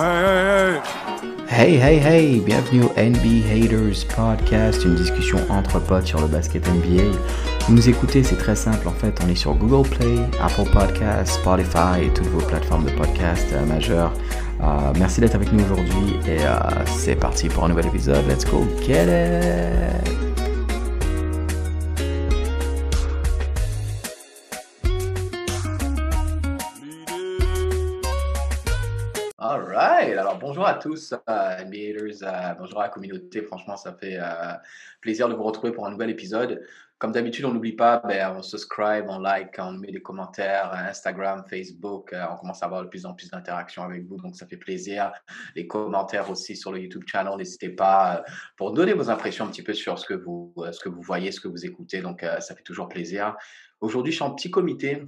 Hey, hey, hey, bienvenue au NBA Haters Podcast, une discussion entre potes sur le basket NBA. Vous nous écoutez, c'est très simple en fait, on est sur Google Play, Apple Podcasts, Spotify et toutes vos plateformes de podcast euh, majeures. Euh, merci d'être avec nous aujourd'hui et euh, c'est parti pour un nouvel épisode. Let's go, get it! Bonjour à tous, euh, bonjour à la communauté. Franchement, ça fait euh, plaisir de vous retrouver pour un nouvel épisode. Comme d'habitude, on n'oublie pas, ben, on subscribe, on like, on met des commentaires, euh, Instagram, Facebook. on commence à avoir de plus en plus d'interactions avec vous, donc ça fait plaisir. Les commentaires aussi sur le YouTube channel, n'hésitez pas pour donner vos impressions un petit peu sur ce que vous, ce que vous voyez, ce que vous écoutez. Donc, ça fait toujours plaisir. Aujourd'hui, je suis en petit comité.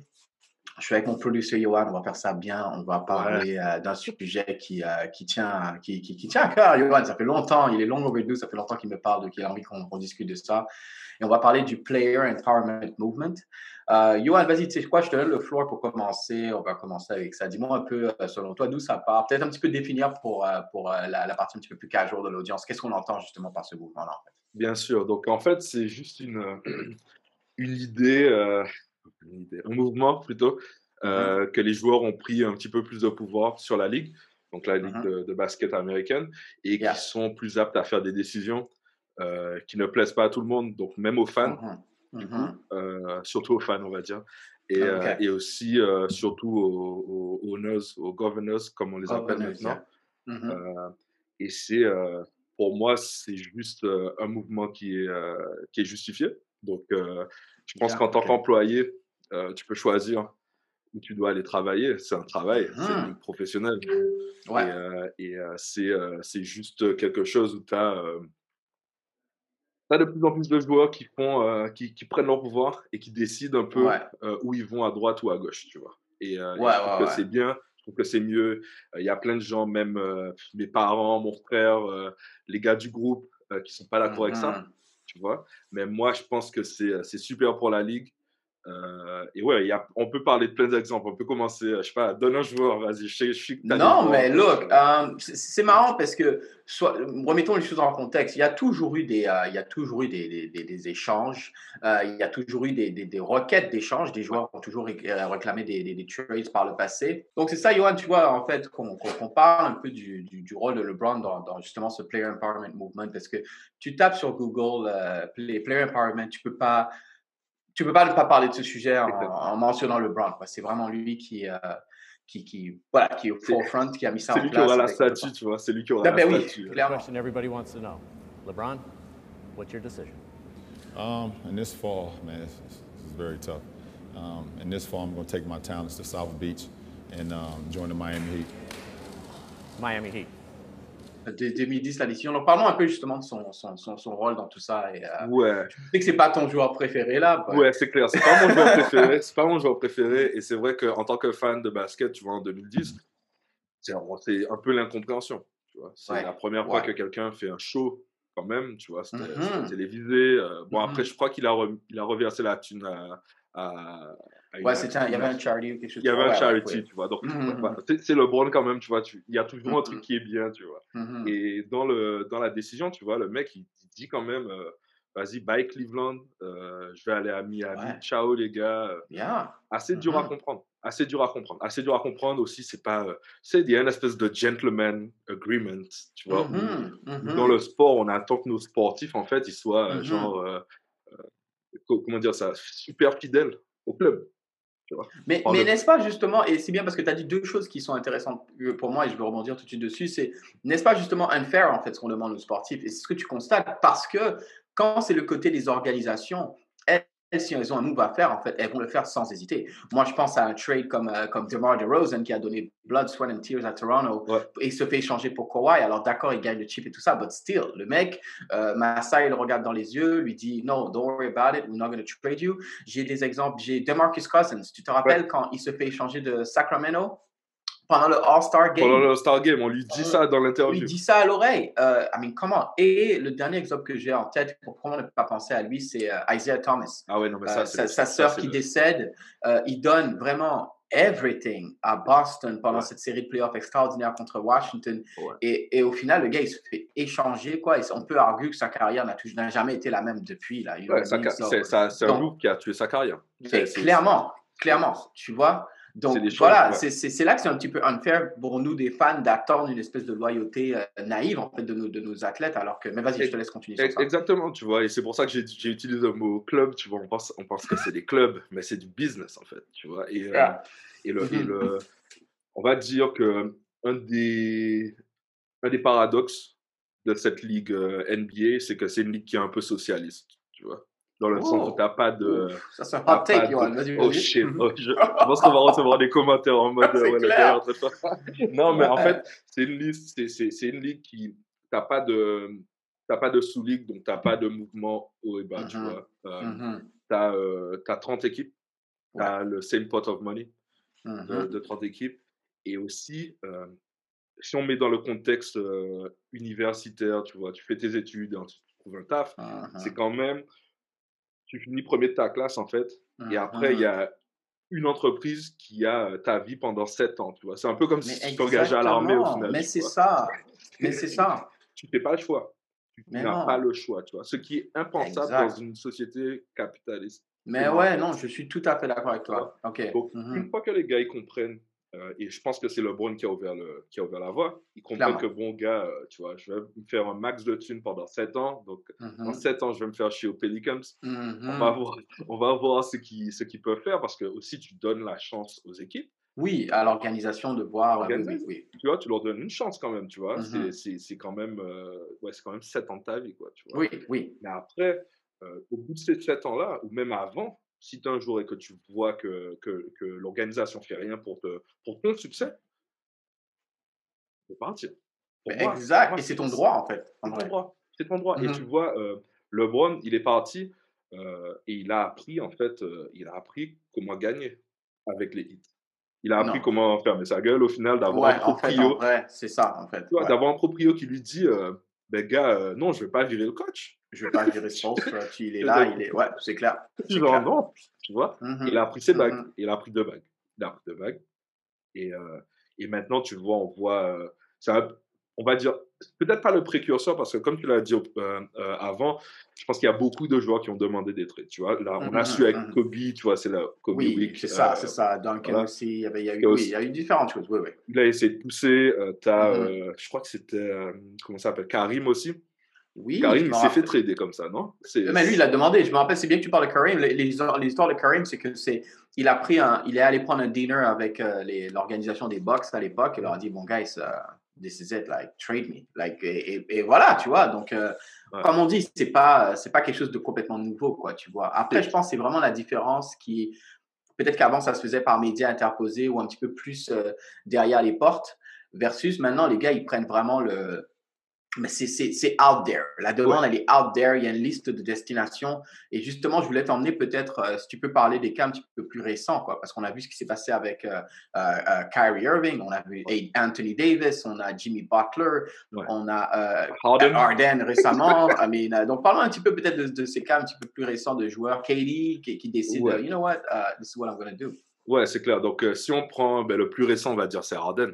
Je suis avec mon producer Johan, on va faire ça bien. On va parler euh, d'un sujet qui, euh, qui, tient, qui, qui, qui tient à cœur. Johan, ça fait longtemps, il est long overdue, ça fait longtemps qu'il me parle, qu'il a envie qu'on discute de ça. Et on va parler du Player Empowerment Movement. Euh, Johan, vas-y, tu sais quoi, je te donne le floor pour commencer. On va commencer avec ça. Dis-moi un peu, euh, selon toi, d'où ça part? Peut-être un petit peu définir pour, pour la, la partie un petit peu plus casual de l'audience. Qu'est-ce qu'on entend justement par ce mouvement-là, en fait? Bien sûr. Donc, en fait, c'est juste une, une idée, une idée, un mouvement plutôt, euh, que les joueurs ont pris un petit peu plus de pouvoir sur la ligue, donc la ligue Mhm. de, de basket américaine, et Yeah. qui sont plus aptes à faire des décisions euh, qui ne plaisent pas à tout le monde, donc même aux fans, Mhm. du coup, Mhm. euh, surtout aux fans, on va dire, et, Ah, et aussi surtout aux, aux owners, aux governors, comme on les appelle maintenant. yeah. Et c'est, pour moi, c'est juste un mouvement qui est, qui est justifié. Donc, je pense qu'en tant qu'employé, euh, tu peux choisir où tu dois aller travailler. C'est un travail, c'est une ligue professionnelle. Ouais. Et, euh, et, euh, c'est, c'est juste quelque chose où tu as, de plus en plus de joueurs qui, font, qui, qui prennent leur pouvoir et qui décident un peu Ouais. où ils vont à droite ou à gauche, tu vois. Et, je trouve que c'est bien, je trouve que c'est mieux. Il y a plein de gens, même mes parents, mon frère, les gars du groupe, qui sont pas d'accord avec ça, Mhm. tu vois. Mais moi, je pense que c'est c'est super pour la ligue. Euh, et ouais, il y a, on peut parler de plein d'exemples. On peut commencer, euh, je sais pas, donne un joueur, vas-y. Je sais, que Non, mais donc, look, euh, euh, c'est marrant parce que, soit, remettons les choses en contexte, il y a toujours eu des, euh, il y a toujours eu des, des, des- des échanges, euh, il y a toujours eu des, requêtes d'échanges, des joueurs ont toujours ré- euh, réclamé des, des, des trades par le passé. Donc c'est ça, Johan, tu vois, en fait, qu'on parle un peu du, du, du rôle de LeBron dans, dans justement ce Player Empowerment Movement parce que tu tapes sur Google euh, play- Player Empowerment, tu peux pas, tu peux pas ne pas parler de ce sujet en, mentionnant LeBron. C'est vraiment lui qui, euh, qui, qui, voilà, qui est au C'est- forefront, qui a mis ça c'est en lui qui place. aura la statue, tu vois. C'est lui qui aura Ah, la ben oui, statue. clairement. question everybody wants to know. LeBron, what's your decision? Um, and this fall, man, this, this is very tough. Um, and this fall, I'm going to take my talents to South Beach and um, join the Miami Heat. Miami Heat. De 2010, la décision. Donc, parlons un peu justement de son, son, son, son rôle dans tout ça. Et, euh, Ouais. je sais que c'est pas ton joueur préféré là. but- Ouais, c'est clair. C'est pas mon joueur préféré. C'est pas mon joueur préféré. Et c'est vrai qu'en tant que fan de basket, tu vois, en 2010, c'est un peu l'incompréhension. C'est Ouais. la première fois Ouais. que quelqu'un fait un show quand même. Tu vois, c'était Mhm. télévisé. euh, bon, Mhm. après, je crois qu'il a, re- il a reversé la thune à. Ouais, c'était un- il y avait un charity ou quelque chose Il y avait un. Ouais, ouais, charity, ouais. tu vois. Donc, c'est c'est LeBron quand même, tu vois. tu- il y a toujours un truc Mhm. qui est bien, tu vois. Mhm. Et dans, le, dans la décision, tu vois, le mec, il, il dit quand même, euh, vas-y, bye Cleveland, euh, je vais aller à Miami, Ouais. ciao les gars. euh, assez dur à Mhm. comprendre. Assez dur à comprendre. Assez dur à comprendre aussi, c'est pas. euh, c'est il y a une espèce de gentleman agreement, tu vois, où- dans le sport, on attend que nos sportifs, en fait, ils soient genre. co- comment dire ça Super fidèles au club. Tu vois. Mais, mais n'est-ce pas justement, et c'est bien parce que tu as dit deux choses qui sont intéressantes pour moi et je veux rebondir tout de suite dessus, c'est n'est-ce pas justement unfair en fait ce qu'on demande aux sportifs Et c'est ce que tu constates parce que quand c'est le côté des organisations, si elles ont un move à faire, en fait, elles vont le faire sans hésiter. Moi, je pense à un trade comme, euh, comme DeMar DeRozan qui a donné blood, sweat and tears à Toronto Ouais. et se fait échanger pour Kawhi. Alors d'accord, il gagne le chip et tout ça, but still, le mec, euh, Massa, il le regarde dans les yeux, lui dit no, don't worry about it, we're not going to trade you. J'ai des exemples, j'ai DeMarcus Cousins. Tu te rappelles quand il se fait échanger de Sacramento? Pendant le All-Star Game? Pendant le Star Game, on lui dit Euh, ça dans On lui l'interview. dit ça à l'oreille. Euh, I mean, comment? Et le dernier exemple que j'ai en tête, pour comment ne pas penser à lui, c'est euh, Isaiah Thomas. Ah ouais, non, mais Euh, ça, sa, c'est sa ça, sœur qui le- décède, euh, il donne vraiment everything à Boston pendant Ouais. cette série de playoffs extraordinaire contre Washington. Ouais. Et, et au final, le gars, il se fait échanger. Quoi. Et on peut arguer que sa carrière n'a jamais été la même depuis. Là. Ouais, c'est un move qui a tué sa carrière. clairement, clairement, tu vois. Donc choses, voilà, ouais. c'est- là que c'est un petit peu unfair pour nous des fans d'attendre une espèce de loyauté euh, naïve en fait de nos, de nos athlètes alors que mais vas-y je te laisse continuer sur Ex- ça. Exactement, tu vois, et c'est pour ça que j'ai utilisé le mot club, tu vois, on pense, on pense que c'est des clubs, mais c'est du business en fait, tu vois. Et, euh, Ah. et, le, et le- on va dire que un des, un des paradoxes de cette ligue euh, NBA, c'est que c'est une ligue qui est un peu socialiste, tu vois, dans le sens Oh. où tu n'as pas de. Ça c'est un t'as hot take de- Johan, vas-y Oh shit, oh, je, je pense qu'on va recevoir des commentaires en mode ouais, de faire- Non, mais en Ouais. fait, c'est une liste, c'est- c'est c'est une ligue qui t'as pas de t'as pas de sous-ligue, donc t'as pas de mouvement haut et bas, tu Mhm. vois. Euh, Mhm, T'as euh, t'as 30 équipes, Ouais. t'as le same pot of money de, mhm. de 30 équipes, et aussi euh, si on met dans le contexte euh, universitaire, tu vois, tu fais tes études, hein, tu trouves un taf, c'est quand même tu finis premier de ta classe en fait, et après, il y a une entreprise qui a euh, ta vie pendant 7 ans, tu vois. C'est un peu comme Mais si tu t'engageais à l'armée au final. Mais c'est ça. Mais c'est ça. Tu fais pas le choix. Tu n'as pas le choix, tu vois. Ce qui est impensable Exact. dans une société capitaliste. Mais ouais, non, je suis tout à fait d'accord avec toi. OK. Donc, Mhm. une fois que les gars ils comprennent, euh, et je pense que c'est LeBron qui a ouvert, le, qui a ouvert la voie, ils comprennent Clairement. que bon gars, euh, tu vois, je vais me faire un max de thunes pendant 7 ans, donc Mhm. dans 7 ans, je vais me faire chier aux Pelicans. Mhm. On, va voir, on va voir ce qu'ils ce qu'ils peuvent faire parce que aussi tu donnes la chance aux équipes. Oui, à l'organisation de voir. Oui, tu vois, tu leur donnes une chance quand même, tu vois. Mhm. C'est- C'est quand même, euh, ouais, c'est quand même 7 ans de ta vie, quoi, tu vois. Oui, oui. Mais après, au bout de ces 7 ans-là, ou même avant, si tu un jour et que tu vois que, que, que l'organisation fait rien pour, te, pour ton succès, tu peux partir. Pour moi- pour Exact. moi, Et c'est ton droit, en fait. C'est ton droit. C'est ton droit. Et Mhm. tu vois, euh, LeBron, il est parti euh, et il a appris, en fait, euh, il a appris comment gagner avec les hits. Il a appris Non. comment fermer sa gueule au final, d'avoir Ouais, un en fait, proprio en vrai, c'est ça, en fait. tu vois, Ouais. d'avoir un proprio qui lui dit ben gars, euh, non, je vais pas virer le coach. Je vais pas virer Spolstra, tu- il est là, il est. Ouais, c'est clair. C'est Genre, clair. non, tu vois. Mhm. Il a pris ses bagues, Mhm. il a pris deux bagues. Il a pris deux bagues. Et, euh, et maintenant, tu vois, on voit, euh, c'est un- on va dire, peut-être pas le précurseur, parce que comme tu l'as dit euh, euh, avant, je pense qu'il y a beaucoup de joueurs qui ont demandé des trades. Tu vois, là, on a Mhm, su avec mhm. Kobe, tu vois, c'est la Kobe Oui, Week. c'est ça, euh, c'est ça. Duncan voilà. aussi, il y, avait, il, y a eu, oui, il y a eu différentes choses. Oui, oui. Il a essayé de pousser. Euh, t'as, Mhm. euh, je crois que c'était, euh, comment ça s'appelle, Karim aussi. Oui, Karim, il s'est fait trader comme ça, non? Mais lui, il a demandé. Je me rappelle, c'est bien que tu parles de les- L'histoire de Kareem, c'est que c'est, il a pris un, il est allé prendre un dinner avec euh, l'organisation des Bucks à l'époque. Il leur a dit, bon, guys, uh, this is it, like, trade me. Like, et, et- et voilà, tu vois. Donc, euh, Ouais. comme on dit, c'est pas, c'est pas quelque chose de complètement nouveau, quoi, tu vois. Après, je pense que c'est vraiment la différence qui, peut-être qu'avant, ça se faisait par médias interposés ou un petit peu plus euh, derrière les portes, versus maintenant, les gars, ils prennent vraiment le, mais c'est- out there. La demande, elle est out there. Il y a une liste de destinations. Et justement, je voulais t'emmener peut-être, euh, si tu peux parler des cas un petit peu plus récents, quoi, parce qu'on a vu ce qui s'est passé avec euh, euh, Kyrie Irving, on a vu Anthony Davis, on a Jimmy Butler, Ouais. on a Harden. Harden récemment. I mean, donc, parlons un petit peu peut-être de, de ces cas un petit peu plus récents de joueurs. Katie qui, qui décide, Ouais. you know what, uh, this is what I'm going to do. Ouais, c'est clair. Donc, si on prend ben, le plus récent, on va dire c'est Harden.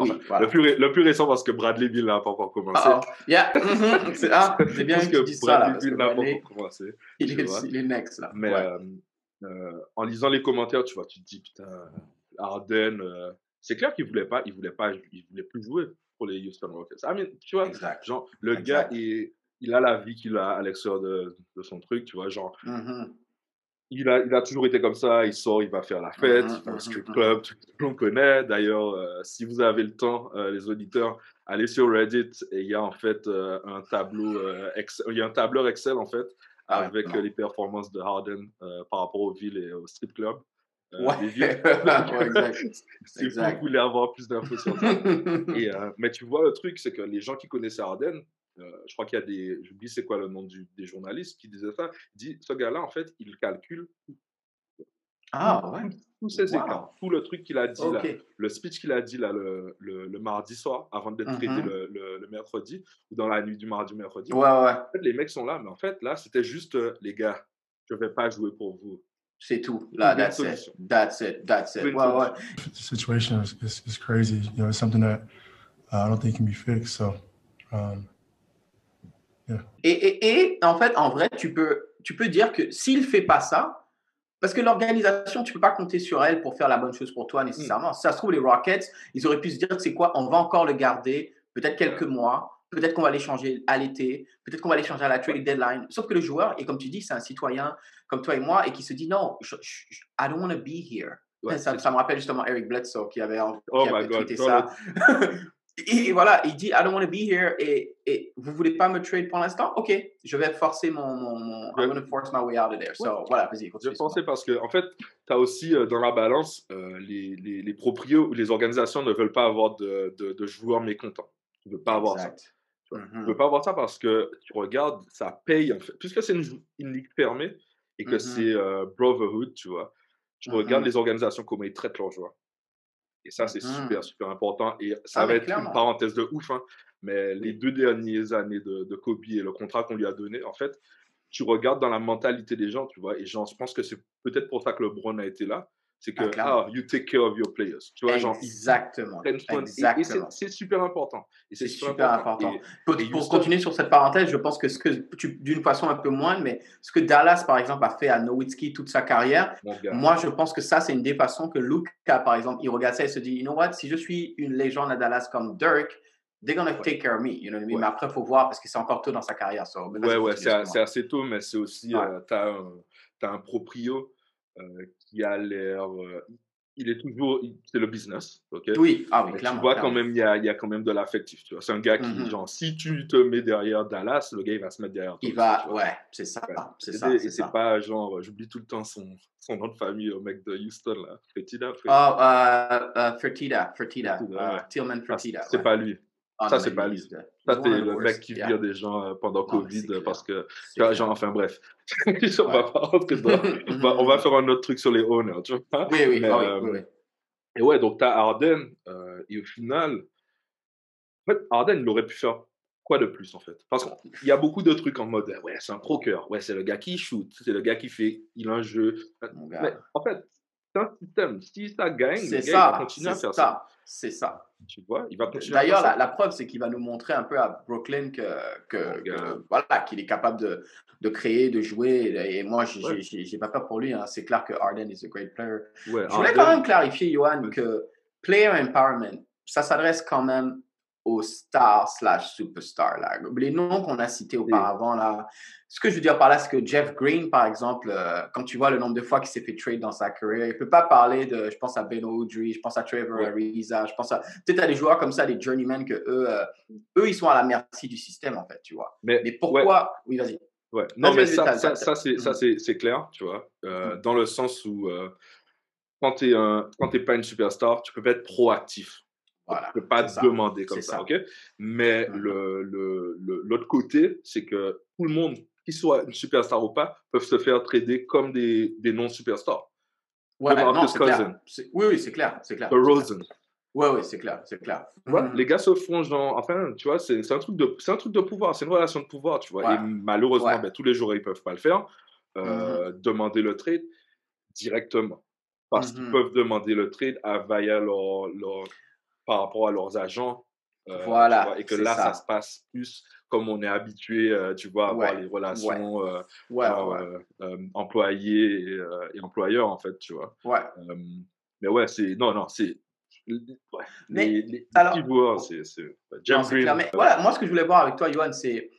Oui, enfin, voilà. le, plus ré- le plus récent parce que Bradley Bill n'a pas encore commencé. Uh-oh. Yeah. mhm, C'est ah, c'est bien parce que là, Bradley Bill que n'a pas encore commencé. il, est, il est next, là. Mais Ouais. euh, euh, en lisant les commentaires, tu vois, tu te dis, putain, Harden, euh, c'est clair qu'il voulait pas, il voulait pas, il voulait plus jouer pour les Houston Rockets. I mean, tu vois, Exact. genre, le Exact. gars, il, il a la vie qu'il a à l'extérieur de, de son truc, tu vois, genre, Mhm. Il a, il a toujours été comme ça, il sort, il va faire la fête, Mhm, il va au mhm, strip club, tout le monde connaît. D'ailleurs, euh, si vous avez le temps, euh, les auditeurs, allez sur Reddit et il y a en fait euh, un tableau, Excel- il y a un tableur Excel en fait Ah ouais, avec les performances de Harden par rapport aux villes et aux strip clubs. Ouais, des villes. ouais, exact. si vous voulez avoir plus d'infos sur ça. Et, mais tu vois, le truc, c'est que les gens qui connaissaient Harden, euh, je crois qu'il y a des, j'oublie c'est quoi le nom du- des journalistes qui disaient ça, dit ce gars-là, en fait, il calcule ah ouais. tous ses Wow. écarts, tout le truc qu'il a dit, là, le speech qu'il a dit là, le, le, le mardi soir, avant d'être traité Mhm. le, le, le mercredi, ou dans la nuit du mardi au mercredi. Ouais, ouais. En fait, les mecs sont là, mais en fait, là, c'était juste, euh, les gars, je vais pas jouer pour vous. C'est tout. Là, that's it. That's it. That's it. Ouais. solution. The situation is, is, is crazy. You know, it's something that uh, I don't think can be fixed. So, um, Et, et, et en fait, en vrai, tu peux, tu peux dire que s'il fait pas ça, parce que l'organisation, tu peux pas compter sur elle pour faire la bonne chose pour toi nécessairement. Si ça se trouve, les Rockets, ils auraient pu se dire, c'est quoi, on va encore le garder, peut-être quelques mois, peut-être qu'on va l'échanger à l'été, peut-être qu'on va l'échanger à la trade deadline. Sauf que le joueur, et comme tu dis, c'est un citoyen comme toi et moi, et qui se dit, non, je, je- I don't want to be here. Ouais, ça, me rappelle justement Eric Bledsoe qui avait, qui Oh avait my God, ça. Et, et voilà, il dit, I don't want to be here. Et, et vous voulez pas me trade pour l'instant? OK, je vais forcer mon, mon, mon I'm going to force my way out of there. So, voilà, vas-y, Je continue. pensais parce que, en fait, tu as aussi euh, dans la balance, euh, les, les, les proprios ou les organisations ne veulent pas avoir de, de, de joueurs mécontents. Ils ne veulent pas avoir ça. Tu vois? Ils veulent pas avoir ça parce que tu regardes, ça paye, en fait. Puisque c'est une, une ligue fermée et que Mhm. c'est euh, Brotherhood, tu vois, tu Mhm. regardes les organisations, comment ils traitent leurs joueurs. Et ça, c'est Mhm. super, super important. Et ça Ah, va être clairement. une parenthèse de ouf, hein. mais les deux dernières années de, de Kobe et le contrat qu'on lui a donné, en fait, tu regardes dans la mentalité des gens, tu vois, et genre, je pense que c'est peut-être pour ça que LeBron a été là, c'est que, Ah, you take care of your players. Tu vois, Exactement. Exactement. c'est- super important. Et C'est super important. Et- Pour, et pour Houston- continuer sur cette parenthèse, je pense que ce que tu, d'une façon un peu moindre, mais ce que Dallas, par exemple, a fait à Nowitzki toute sa carrière, moi, je pense que ça, c'est une des façons que Luca, par exemple, il regarde ça et se dit, you know what, si je suis une légende à Dallas comme Dirk, they're gonna take care of me. You know what I mean? Ouais. Mais après, il faut voir parce que c'est encore tôt dans sa carrière. so, Ouais, ouais, c'est assez tôt, mais c'est aussi, Ouais. euh, t'as un, t'as un proprio qui a l'air, euh, il est toujours, c'est le business, ok? Oui, ah oui, Mais clairement. tu vois quand même, il y a, il y a quand même de l'affectif, tu vois? C'est un gars qui, Mhm. genre, si tu te mets derrière Dallas, le gars, il va se mettre derrière toi. Il va, ouais, c'est ça, c'est ça, Et c'est pas genre, j'oublie tout le temps son, son nom de famille au mec de Houston, là. Oh, euh, euh, Fertitta, Fertitta, Fertitta, euh, ouais. Tillman Ah, Fertitta. c'est ouais. pas lui. Ah, ça, c'est pas the- Ça, c'est le mec qui yeah. vire des gens euh, pendant Non, Covid parce que, genre, enfin bref. on va pas rentrer dans- on, va, on va faire un autre truc sur les owners, tu vois. Oui, oui, Mais, ah euh, oui, oui. Et ouais, donc t'as Harden, euh, et au final, en fait, Harden, il aurait pu faire quoi de plus, en fait? Parce qu'il y a beaucoup de trucs en mode, ouais, c'est un croqueur, ouais, c'est le gars qui shoot, c'est le gars qui fait, il a un jeu. Mais en fait, c'est un système. Si ça gagne, le il va ça, continuer à faire ça. ça, c'est ça. Tu vois, il va continuer D'ailleurs, la, preuve, c'est qu'il va nous montrer un peu à Brooklyn que, que, Oh, que, voilà, qu'il est capable de, de créer, de jouer. Et moi, j'ai Ouais. pas peur pour lui. hein. C'est clair que Harden is a great player. Ouais, Je voulais quand même clarifier, Johan, que player empowerment, ça s'adresse quand même aux stars slash superstars. Là. Les noms qu'on a cités auparavant, là, ce que je veux dire par là, c'est que Jeff Green, par exemple, euh, quand tu vois le nombre de fois qu'il s'est fait trade dans sa carrière, il ne peut pas parler de, je pense à Ben Audrey, je pense à Trevor Ouais. Ariza, je pense à, peut-être à des joueurs comme ça, des journeymen, que eux, euh, eux, ils sont à la merci du système, en fait, tu vois. mais, Mais ouais, pourquoi, oui, vas-y. ouais. Non, mais ça, ça, ça, c'est, Mhm. c'est, clair, tu vois, euh, Mhm. dans le sens où quand tu n'es pas une superstar, tu peux pas être proactif. Voilà. Tu peux pas ça. demander comme ça, ça. ok? Mais Mhm. le, le, le- l'autre côté, c'est que tout le monde, qu'il soit une superstar ou pas, peuvent se faire trader comme des, des non-superstars. Ouais, non. C'est- Oui, oui, c'est clair, c'est clair. The Rosen. Oui, oui, c'est clair, c'est clair. Tu vois, Mhm. les gars se font genre, enfin, tu vois, c'est, un truc de, c'est un truc de pouvoir, c'est une relation de pouvoir, tu vois. Ouais. Et malheureusement, Ouais. ben, tous les joueurs ils peuvent pas le faire. Euh, Demander le trade directement, parce qu'ils Mhm. peuvent demander le trade à via leur, leur- par rapport à leurs agents. euh, Voilà, vois, et que là, ça. ça. se passe plus comme on est habitué, euh, tu vois, à avoir les relations Ouais, ouais, employés et, et employeurs, en fait, tu vois. ouais. Mais ouais, c'est. Non, non, c'est. Mais, les, les, alors- petits joueurs, c'est. Non, c'est Green, clair. Mais voilà, moi, ce que je voulais voir avec toi, Johan, c'est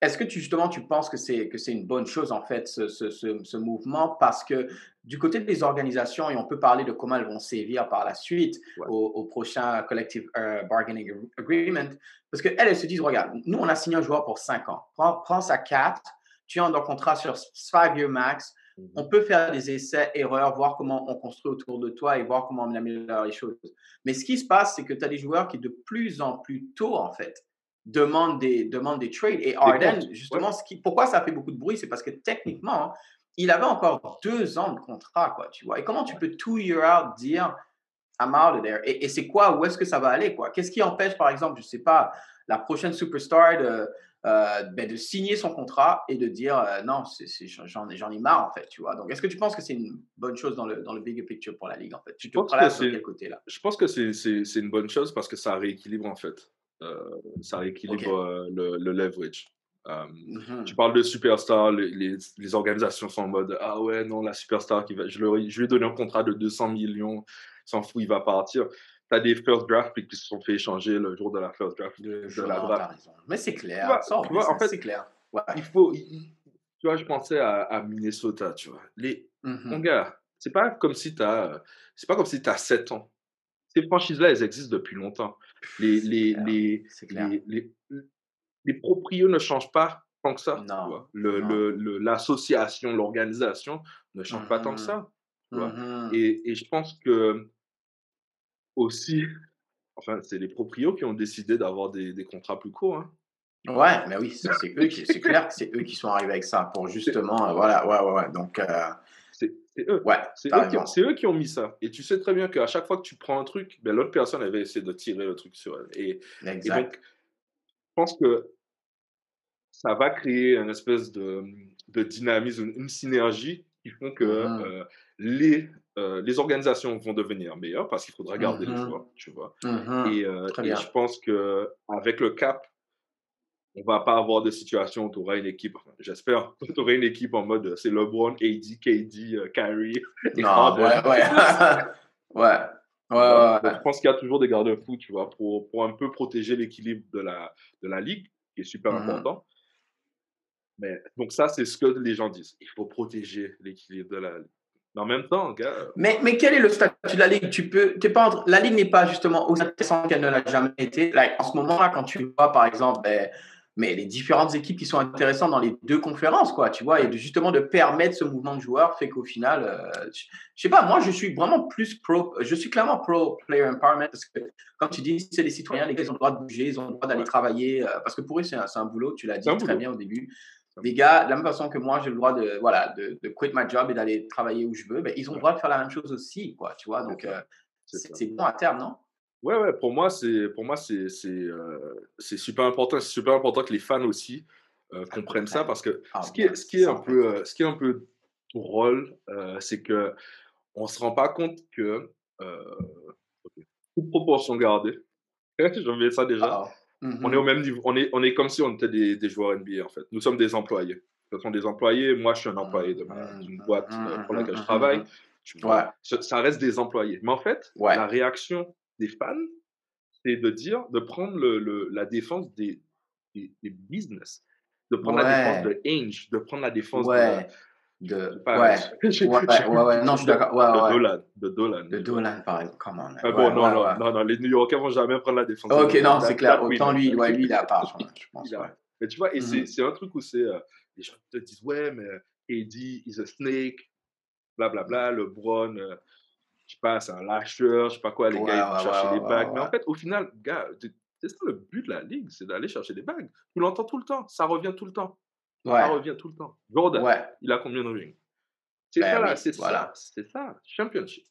est-ce que tu, justement, tu penses que c'est, que c'est une bonne chose, en fait, ce, ce, ce, ce mouvement? Parce que du côté des organisations, et on peut parler de comment elles vont sévir par la suite Ouais. au, au prochain Collective euh, Bargaining Agreement, parce qu'elles, elles se disent, regarde, nous, on a signé un joueur pour 5 ans. Prends, prends sa 4, tu es en contrat sur 5-year max. mhm. On peut faire des essais, erreurs, voir comment on construit autour de toi et voir comment on améliore les choses. Mais ce qui se passe, c'est que tu as des joueurs qui, de plus en plus tôt, en fait, demandent des, des trades. Et comptes, justement, ce qui, pourquoi ça fait beaucoup de bruit, c'est parce que techniquement, il avait encore deux ans de contrat, quoi, tu vois. Et comment tu peux two year out dire I'm out of there? Et, et c'est quoi, où est-ce que ça va aller, quoi? Qu'est-ce qui empêche, par exemple, je sais pas, la prochaine superstar de, euh, ben, de signer son contrat et de dire euh, non, j'en ai, j'en ai marre en fait, tu vois. Donc, est-ce que tu penses que c'est une bonne chose dans le, dans le bigger picture pour la ligue en fait? Tu te pense que places sur c'est- quel côté là? Je pense que c'est c'est- c'est une bonne chose parce que ça rééquilibre en fait. Euh, ça rééquilibre Ok. euh, le, le leverage. Euh, Mhm. Tu parles de superstar, les, les, les organisations sont en mode Ah ouais, non, la superstar, qui va, je, lui ai donné un contrat de 200 millions, il s'en fout, il va partir. Tu as des first draft picks qui se sont fait échanger le jour de la first draft. De, la draft. Mais c'est clair. vois- ça, en vois, fait- c'est clair. Ouais. Il faut. il- tu vois, je pensais à, à Minnesota, tu vois. Les, Mhm. Mon gars, c'est pas comme si tu as, c'est pas comme si tu as 7 ans. Ces franchises-là, elles existent depuis longtemps. Les, les, les, les, les, les proprios ne changent pas tant que ça. vois. Le- le- le- L'association, l'organisation ne change pas tant que Mhm. ça. tu vois. Mhm. Et, et je pense que aussi, enfin, c'est les proprios qui ont décidé d'avoir des, des contrats plus courts. hein. Ouais, mais oui, c'est eux qui, c'est clair que c'est eux qui sont arrivés avec ça pour justement, euh, voilà, ouais, ouais, ouais. Donc, euh, C'est eux. ouais, C'est eux, qui ont- raison. c'est eux qui ont mis ça. Et tu sais très bien qu'à chaque fois que tu prends un truc, ben, l'autre personne, va essayer de tirer le truc sur elle. Et, Et Exact. donc, je pense que ça va créer une espèce de, de dynamisme, une, une synergie qui font que Mhm. euh, les, euh, les organisations vont devenir meilleures parce qu'il faudra garder les Mhm. joueurs, tu vois. Mhm. Et, euh, et je pense que avec le cap, on va pas avoir de situation où tu auras une équipe, j'espère, tu auras une équipe en mode c'est LeBron, AD, KD, euh, Kyrie et Non, ouais, ouais. ouais. Donc, je pense qu'il y a toujours des garde-fous, tu vois, pour, pour un peu protéger l'équilibre de la, de la ligue, qui est super Mhm. important. Mais, donc ça, c'est ce que les gens disent. Il faut protéger l'équilibre de la ligue. Mais en même temps, gars, Mais, mais quel est le statut de la ligue? Tu peux, t'es pas entre- la ligue n'est pas justement aussi intéressante qu'elle ne l'a jamais été. Like, en ce moment-là, quand tu vois, par exemple, ben, mais les différentes équipes qui sont intéressantes dans les deux conférences, quoi, tu vois, et de, justement de permettre ce mouvement de joueurs fait qu'au final, euh, je, je sais pas, moi, je suis vraiment plus pro, je suis clairement pro player empowerment parce que, comme tu dis, c'est les citoyens, les gars, ils ont le droit de bouger, ils ont le droit d'aller travailler, euh, parce que pour eux, c'est un, boulot, tu l'as dit très boulot. bien au début. Les gars, de la même façon que moi, j'ai le droit de, voilà, de, de quit my job et d'aller travailler où je veux, ben, ils ont le droit de faire la même chose aussi, quoi, tu vois. Donc, euh, c'est c'est bon à terme, non? Ouais, ouais, pour moi, c'est, pour moi, c'est, c'est, euh, c'est super important. C'est super important que les fans aussi euh, comprennent ça parce que Ah, ce qui est, bien, ce qui est un peu, euh, ce qui est un peu drôle, euh, c'est que on se rend pas compte que, toute proportion gardée, je mets ça déjà, Ah, mhm. on est au même niveau, on est, on est comme si on était des, des joueurs NBA en fait. Nous sommes des employés. Ce sont des employés. Moi, je suis un employé de d'une boîte mhm, euh, pour laquelle je mhm, travaille. Ouais. ça ça reste des employés. Mais en fait, Ouais. la réaction des fans, c'est de dire, de prendre le, le- la défense des, des, des business, de prendre la défense de Ainge, de prendre la défense Ouais. de. De, je pas, ouais. j'ai- Ouais, j'ai- ouais, ouais, non, je suis d'accord. Ouais, de ouais. Dolan. De Dolan. De Dolan, par exemple. Come on. Ah Ouais, bon, non, ouais, non, ouais. non, non, les New Yorkais vont jamais prendre la défense. Ok, non, c'est clair. Autant lui, ouais, lui, il à part, je je pense. A- ouais. Mais tu vois, et c'est Mhm. c'est un truc où c'est. euh, les gens te disent, ouais, mais AD is a snake, blablabla, LeBron, euh, je sais pas, c'est un lâcheur, je sais pas quoi, les Ouais, gars, ils vont ouais, chercher des bagues. Mais en fait, au final, gars, c'est ça le but de la ligue, c'est d'aller chercher des bagues. Tu l'entends tout le temps, ça revient tout le temps. Ça revient tout le temps. Jordan, Ouais. il a combien de rings C'est Ben ça, oui, c'est voilà. ça, c'est ça, championship.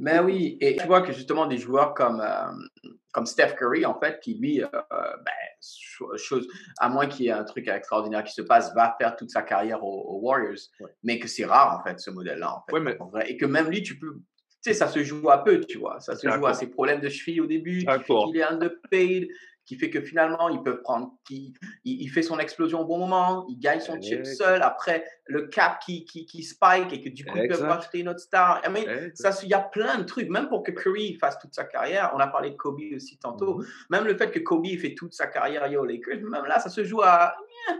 Mais oui, et tu vois que justement des joueurs comme, euh, comme Steph Curry, en fait, qui lui, euh, ben, cho- chose, à moins qu'il y ait un truc extraordinaire qui se passe, va faire toute sa carrière aux, aux Warriors, Ouais. mais que c'est rare, en fait, ce modèle-là, en fait. Ouais, mais- en vrai. Et que même lui, tu peux, tu sais, ça se joue à peu, tu vois. Ça se joue à ses problèmes de cheville au début, qui fait D'accord. qu'il est underpaid, qui fait que finalement, il peut prendre, qui, il, il fait son explosion au bon moment, il gagne son chip Exact. seul, après le cap qui, qui, qui spike et que du coup, ils peuvent Exact. rajouter une autre star. I mean, ça, il y a plein de trucs, même pour que Curry fasse toute sa carrière. On a parlé de Kobe aussi tantôt. Mhm. Même le fait que Kobe fait toute sa carrière aux Lakers, même là, ça se joue à.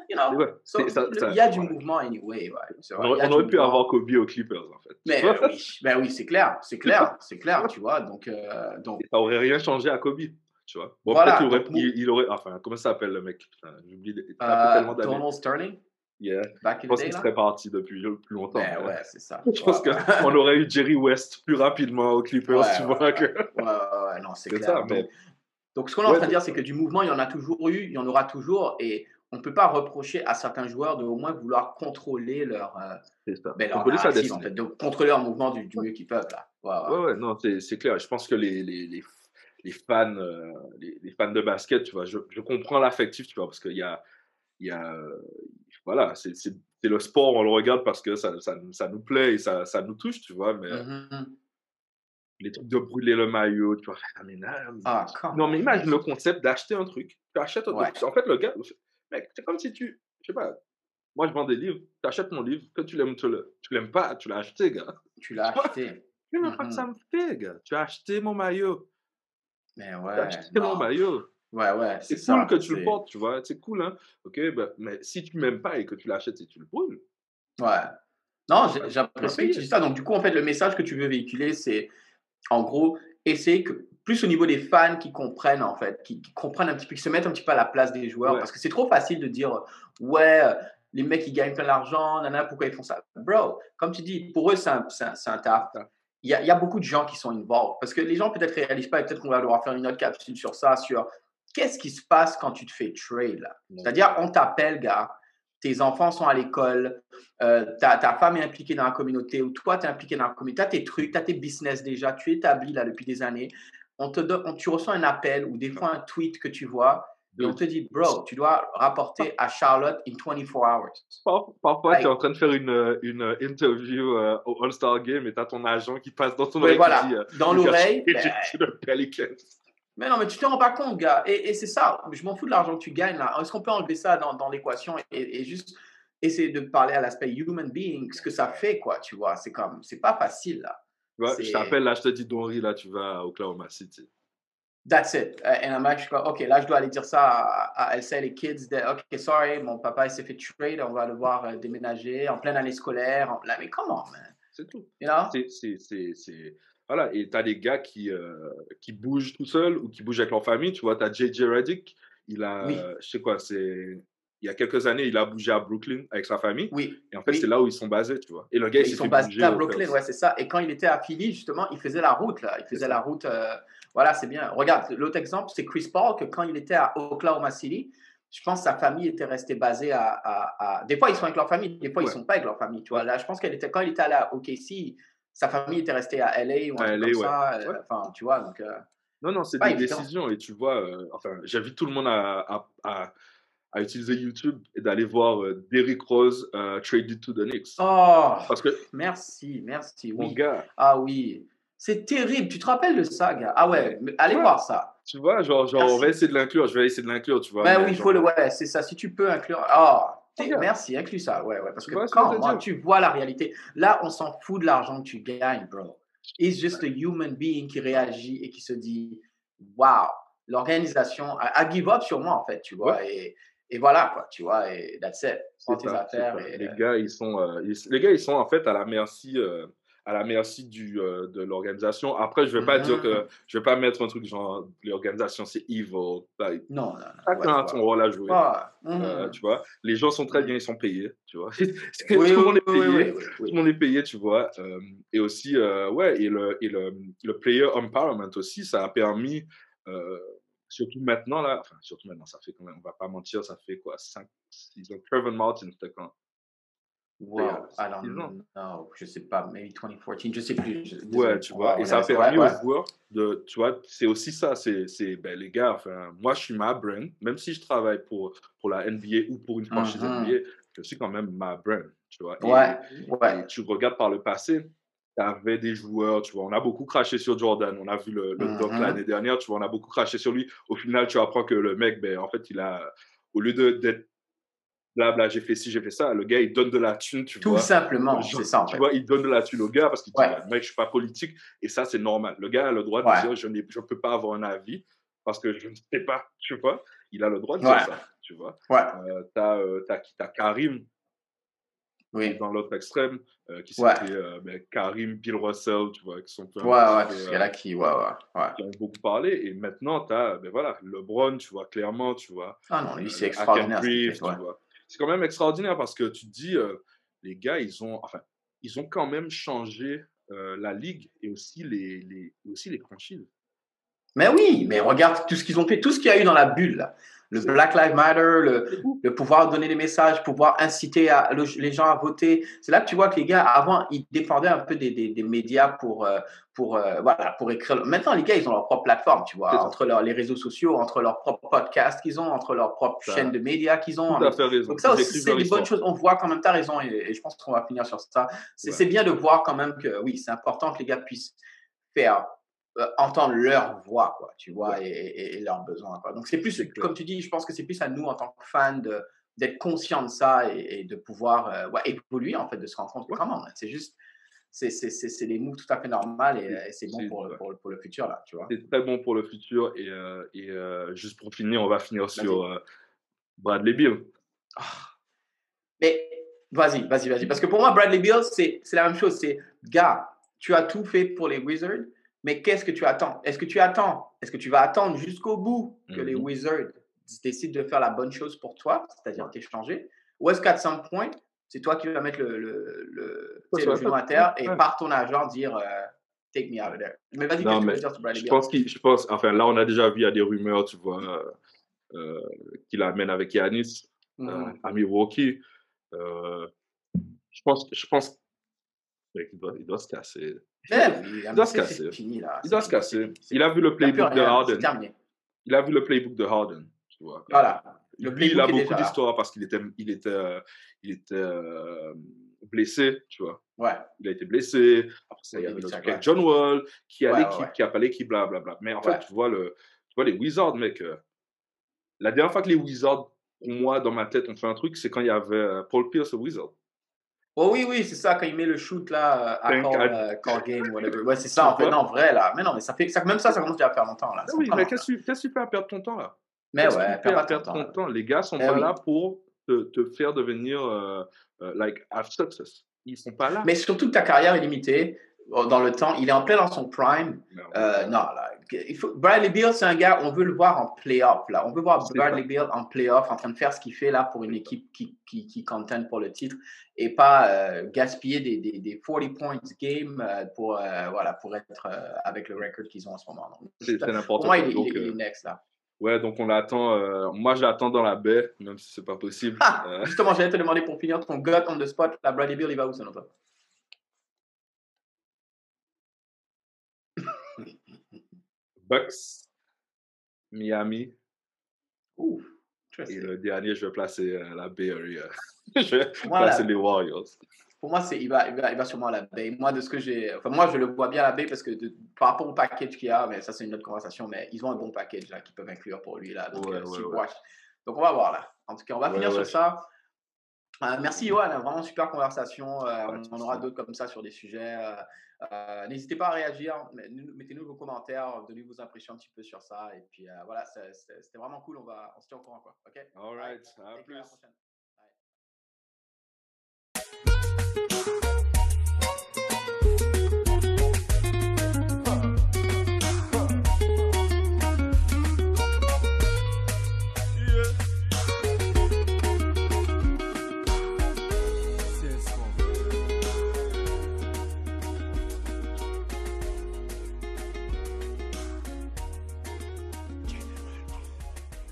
You know, Ouais, so, il y a du mouvement anyway. Ouais, On il aurait, on pu mouvement. avoir Kobe aux Clippers, en fait. Mais oui, ben oui c'est clair, c'est clair, c'est clair, tu vois. Donc, euh, donc ça aurait rien changé à Kobe, tu vois. Bon, Voilà, qu'il aurait, donc, il, il aurait, enfin, comment ça s'appelle le mec? J'oublie, il euh. Donald Sterling, Yeah. back Je pense qu'il serait parti depuis plus longtemps. Ben ouais, c'est ça. Je pense qu'on aurait eu Jerry West plus rapidement aux Clippers, Ouais, tu ouais, vois. ouais. que... Ouais, non, c'est clair. ça, Donc, mais- donc, ce qu'on est en train de dire, c'est que du mouvement, il y en a toujours eu, il y en aura toujours, et on ne peut pas reprocher à certains joueurs de au moins vouloir contrôler leur, euh, ben, leur en fait, de contrôler leur mouvement du, du mieux qu'ils peuvent. Là. Ouais, ouais. Ouais, ouais, non, c'est c'est clair. Je pense que les, les, les, les fans, euh, les, les fans de basket, tu vois, je, je comprends l'affectif, tu vois, parce qu'il y a, y a, voilà, c'est le sport, on le regarde parce que ça, ça, ça nous plaît et ça, ça, nous touche, tu vois, mais Mhm. les trucs de brûler le maillot, tu vois, ah, mais non, Ah, mais on. imagine le concept d'acheter un truc, tu achètes un Ouais. truc, en fait, le gars, mec, c'est comme si tu, je sais pas, moi je vends des livres, tu achètes mon livre, que tu l'aimes tu tu l'aimes pas, tu l'as acheté, gars. Tu l'as Tu acheté. Mais non, pas que ça Mhm. me fait, gars. Tu as acheté mon maillot. Mais Tu as ouais, acheté mon maillot. Ouais, ouais, C'est cool ça. que tu le portes, tu vois. C'est cool, hein. Ok, bah, mais si tu m'aimes pas et que tu l'achètes et tu le brûles, Ouais. Non, j'ai- Ouais, j'apprécie que payer. tu dis ça. Donc, du coup, en fait, le message que tu veux véhiculer, c'est en gros, essayer que, plus au niveau des fans qui comprennent, en fait, qui, qui comprennent un petit peu, qui se mettent un petit peu à la place des joueurs. Ouais. Parce que c'est trop facile de dire, ouais, euh, les mecs, ils gagnent plein d'argent, nanana, pourquoi ils font ça? Bro, comme tu dis, pour eux, c'est un, un, un taf. Il y, a, il y a beaucoup de gens qui sont involved. Parce que les gens peut-être réalisent pas, et peut-être qu'on va devoir faire une autre capsule sur ça, sur qu'est-ce qui se passe quand tu te fais trade. C'est-à-dire, on t'appelle, gars, tes enfants sont à l'école, euh, ta, ta femme est impliquée dans la communauté, ou toi, tu es impliqué dans la communauté, tu as tes trucs, tu as tes business déjà, tu es établi là depuis des années. On te donne, on- tu reçois un appel ou des fois un tweet que tu vois, et on te dit, bro, tu dois rapporter à Charlotte in 24 hours. Par- parfois, Ouais. tu es en train de faire une, une interview euh, au All-Star Game et tu as ton agent qui passe dans ton oreille voilà, dit euh, dans l'oreille. ben. Mais non, mais tu te rends pas compte, gars. Et, et c'est ça, je m'en fous de l'argent que tu gagnes là. Est-ce qu'on peut enlever ça dans, dans l'équation et, et juste essayer de parler à l'aspect human being, ce que ça fait, quoi, tu vois? C'est comme, c'est pas facile là. Je t'appelle, là, je te dis, Donry, là, tu vas à Oklahoma City. That's it. Uh, and I'm actually, OK, là, je dois aller dire ça à, à LCL et Kids. de, OK, sorry, mon papa, il s'est fait trade, on va devoir euh, déménager en pleine année scolaire. En- Là, mais comment, man? C'est tout. You know? C'est- Voilà, et tu as des gars qui, euh, qui bougent tout seuls ou qui bougent avec leur famille. Tu vois, tu as JJ Redick, il a, Oui. je sais quoi, c'est. Il y a quelques années, il a bougé à Brooklyn avec sa famille. Oui. Et en fait, Oui. c'est là où ils sont basés, tu vois. Et le gars, il Ils sont basés à Brooklyn, ouais, c'est ça. Et quand il était à Philly, justement, il faisait la route, là. Il faisait la route. euh, voilà, c'est bien. Regarde, l'autre exemple, c'est Chris Paul, que quand il était à Oklahoma City, je pense que sa famille était restée basée à, à- à- Des fois, ils sont avec leur famille, des fois, ils Ouais. sont pas avec leur famille. Tu vois, là, je pense qu'elle était quand il était allé à OKC, sa famille était restée à LA ou un À truc LA, comme ouais. ça. euh, Ouais. Enfin, tu vois, donc. euh, Non, non, c'est des évident. décisions. Et tu vois, euh, enfin, j'invite tout le monde à, à, utiliser YouTube et d'aller voir euh, Derrick Rose euh, traded to the Knicks. Oh, Parce que, merci, merci. mon Oui. gars, Ah oui. C'est terrible. Tu te rappelles de ça, gars? Ah ouais, mais allez Ouais. voir ça. tu vois, genre, genre on va essayer de l'inclure. Je vais essayer de l'inclure, tu vois. Ben mais oui, il genre, faut le. Ouais, c'est ça. Si tu peux inclure. Ah, Regarde. merci, inclus ça. Ouais, ouais. Parce que quand moi, tu vois la réalité, là, on s'en fout de l'argent que tu gagnes, bro. It's just a human being qui réagit et qui se dit, wow, l'organisation a, a give up sur moi, en fait, tu vois. Et, et voilà, quoi, tu vois. Et that's it. Prends C'est tes ça, c'est affaires. ça. Et, Les euh, gars, ils sont, euh, ils- les gars, ils sont en fait à la merci, euh, à la merci du, de l'organisation. Après, je vais pas Mhm. dire que, je vais pas mettre un truc genre l'organisation c'est evil. Like, non, non, non. Chacun ouais, a son rôle à jouer. Ah, mhm. Tu vois, les gens sont très bien, ils sont payés, tu vois. tout le oui, monde est payé, oui, tout le monde est payé, tu vois. Et aussi, ouais, et le, et le, le player empowerment aussi, ça a permis, euh, surtout maintenant là, enfin surtout maintenant, ça fait quand même, on va pas mentir, ça fait quoi, 5, 6 ans. Trevor Martin, c'était quand? Wow. ans. know. Je sais pas. Maybe 2014. Je sais plus. Je- Ouais, tu vois, et ça a permis ouais, aux joueurs de, tu vois, c'est aussi ça, c'est, ben, les gars, enfin, moi, je suis ma brand, même si je travaille pour, pour la NBA ou pour une franchise Mhm. NBA, je suis quand même ma brand, tu vois. Et- Ouais, ouais. et tu regardes par le passé, tu avais des joueurs, tu vois, on a beaucoup craché sur Jordan, on a vu le, le doc Mhm. l'année dernière, tu vois, on a beaucoup craché sur lui. Au final, tu apprends que le mec, ben, en fait, il a, au lieu de, d'être blabla, j'ai fait ci, j'ai fait ça, le gars, il donne de la thune, tu Tout vois. simplement, Genre, c'est ça en tu fait. vois, il donne de la thune au gars parce qu'il Ouais. bah, mec, je suis pas politique et ça, c'est normal. Le gars a le droit de Ouais. dire, je ne je peux pas avoir un avis parce que je ne sais pas, tu vois. Il a le droit de Ouais. dire ça, tu vois. Ouais, Euh, t'as, euh, t'as t'as Karim oui. dans l'autre extrême euh, qui Ouais. euh, ben, Karim, Bill Russell, tu vois, qui sont Ouais, ouais, peu, qui, ouais, qui ont beaucoup parlé. Et maintenant, tu as, ben voilà, LeBron, tu vois, clairement, tu vois. Ah non, lui, c'est euh, extraordinaire. ce ouais. C'est quand même extraordinaire parce que tu te dis, les gars, ils ont, enfin, ils ont quand même changé la ligue et aussi les, les, aussi les franchises. Mais oui, mais regarde tout ce qu'ils ont fait, tout ce qu'il y a eu dans la bulle. là. le Black Lives Matter, le, le, pouvoir donner des messages, pouvoir inciter à, les gens à voter. C'est là que tu vois que les gars, avant, ils dépendaient un peu des, des, des médias pour, euh, pour, euh, voilà, pour écrire. Maintenant, les gars, ils ont leur propre plateforme, tu vois, entre leur, les réseaux sociaux, entre leurs propres podcasts qu'ils ont, entre leurs propres chaînes de médias qu'ils ont. Tout fait raison. Donc ça aussi, c'est des bonnes choses. On voit quand même, tu as raison, et, je pense qu'on va finir sur ça. C'est ouais. bien de voir quand même que, oui, c'est important que les gars puissent faire entendre leur voix, quoi, tu vois, ouais. et, et, leurs besoins. Quoi. Donc, c'est plus, comme tu dis, je pense que c'est plus à nous, en tant que fans, d'être conscients de ça et, et de pouvoir euh, ouais, évoluer, en fait, de se rendre compte que, comment, c'est juste, c'est des moves tout à fait normales et, et c'est bon pour, pour, pour, le futur, là, tu vois. C'est très bon pour le futur et, euh, et juste pour finir, on va finir sur Bradley Beal. Oh. Mais, vas-y, vas-y, vas-y, parce que pour moi, Bradley Beal, c'est la même chose, c'est, gars, tu as tout fait pour les Wizards, mais qu'est-ce que tu attends? Est-ce que tu attends? Est-ce que tu vas attendre jusqu'au bout que mm -hmm. les Wizards décident de faire la bonne chose pour toi, c'est-à-dire t'échanger? Ou est-ce qu'à some point, c'est toi qui vas mettre le, le, le, le genou à terre et par ton agent dire euh, take me out of there. Mais vas-y, qu'est-ce que tu veux dire? Sur Bradley je pense, je pense, enfin là, on a déjà vu, il y a des rumeurs, tu vois, euh, euh, qu'il amène avec Yanis mm. -hmm. à Milwaukee. je pense, je pense il doit, il doit se casser. Il doit se casser. Fini, là. Il doit se casser. Il a vu le playbook de Harden. Il a vu le playbook de Harden. Tu vois. Voilà. Le Lui, il a beaucoup d'histoires parce qu'il était, il était, euh, il était euh, blessé, tu vois. Ouais. Il a été blessé. Après ça, il y avait le truc avec John Wall, qui a ouais, l'équipe, ouais. qui a pas l'équipe, blablabla. Mais en fait, tu vois, le, tu vois les Wizards, mec. Euh, la dernière fois que les Wizards, pour moi, dans ma tête, ont fait un truc, c'est quand il y avait Paul Pierce au Wizard. Oh oui, oui, c'est ça, quand il met le shoot là, à call, uh, call, game, whatever. Ouais, c'est ça, en fait, non, vrai là. Mais non, mais ça fait, ça, même ça, ça commence déjà à faire longtemps là. Ah oui, mais qu'est-ce que tu fais à perdre ton temps là? Mais ouais, perds perdre ton temps. temps? Les gars sont eh pas oui. là pour te, te, faire devenir, uh, uh, like, have success. Ils sont pas là. Mais surtout que ta carrière est limitée dans le temps. Il est en plein dans son prime. Non, euh, non là, il faut, Bradley Beal, c'est un gars, on veut le voir en playoff. Là. On veut voir Bradley Beal en playoff, en train de faire ce qu'il fait là pour une équipe qui, qui, qui contente pour le titre et pas euh, gaspiller des, des, des, 40 points game euh, pour, euh, voilà, pour être avec le record qu'ils ont en ce moment. C'est n'importe quoi. Pour moi, il, donc, il, il, est next là. Ouais, donc on l'attend. moi, je l'attends dans la baie, même si c'est pas possible. Ah, justement, j'allais te demander pour finir ton gut on the spot. La Bradley Beal, il va où selon toi? Bucks, Miami. Ouh, Et le dernier, je vais placer euh, la Bay Area. je vais placer les Warriors. Pour moi, c'est, il, va, il, va, il va sûrement à la Bay. Moi, de ce que j'ai. Enfin, moi, je le vois bien à la Bay parce que de, par rapport au package qu'il y a, mais ça, c'est une autre conversation, mais ils ont un bon package là qu'ils peuvent inclure pour lui. Là, donc, ouais, euh, ouais, ouais. donc, on va voir là. En tout cas, on va finir sur ça. Euh, merci Johan, vraiment super conversation. Euh, on, aura d'autres comme ça sur des sujets. Euh, euh N'hésitez pas à réagir, mettez-nous vos commentaires, donnez vos impressions un petit peu sur ça. Et puis voilà, c'était vraiment cool. On, va, on se tient au courant. Quoi. OK? All right, à plus. À la prochaine.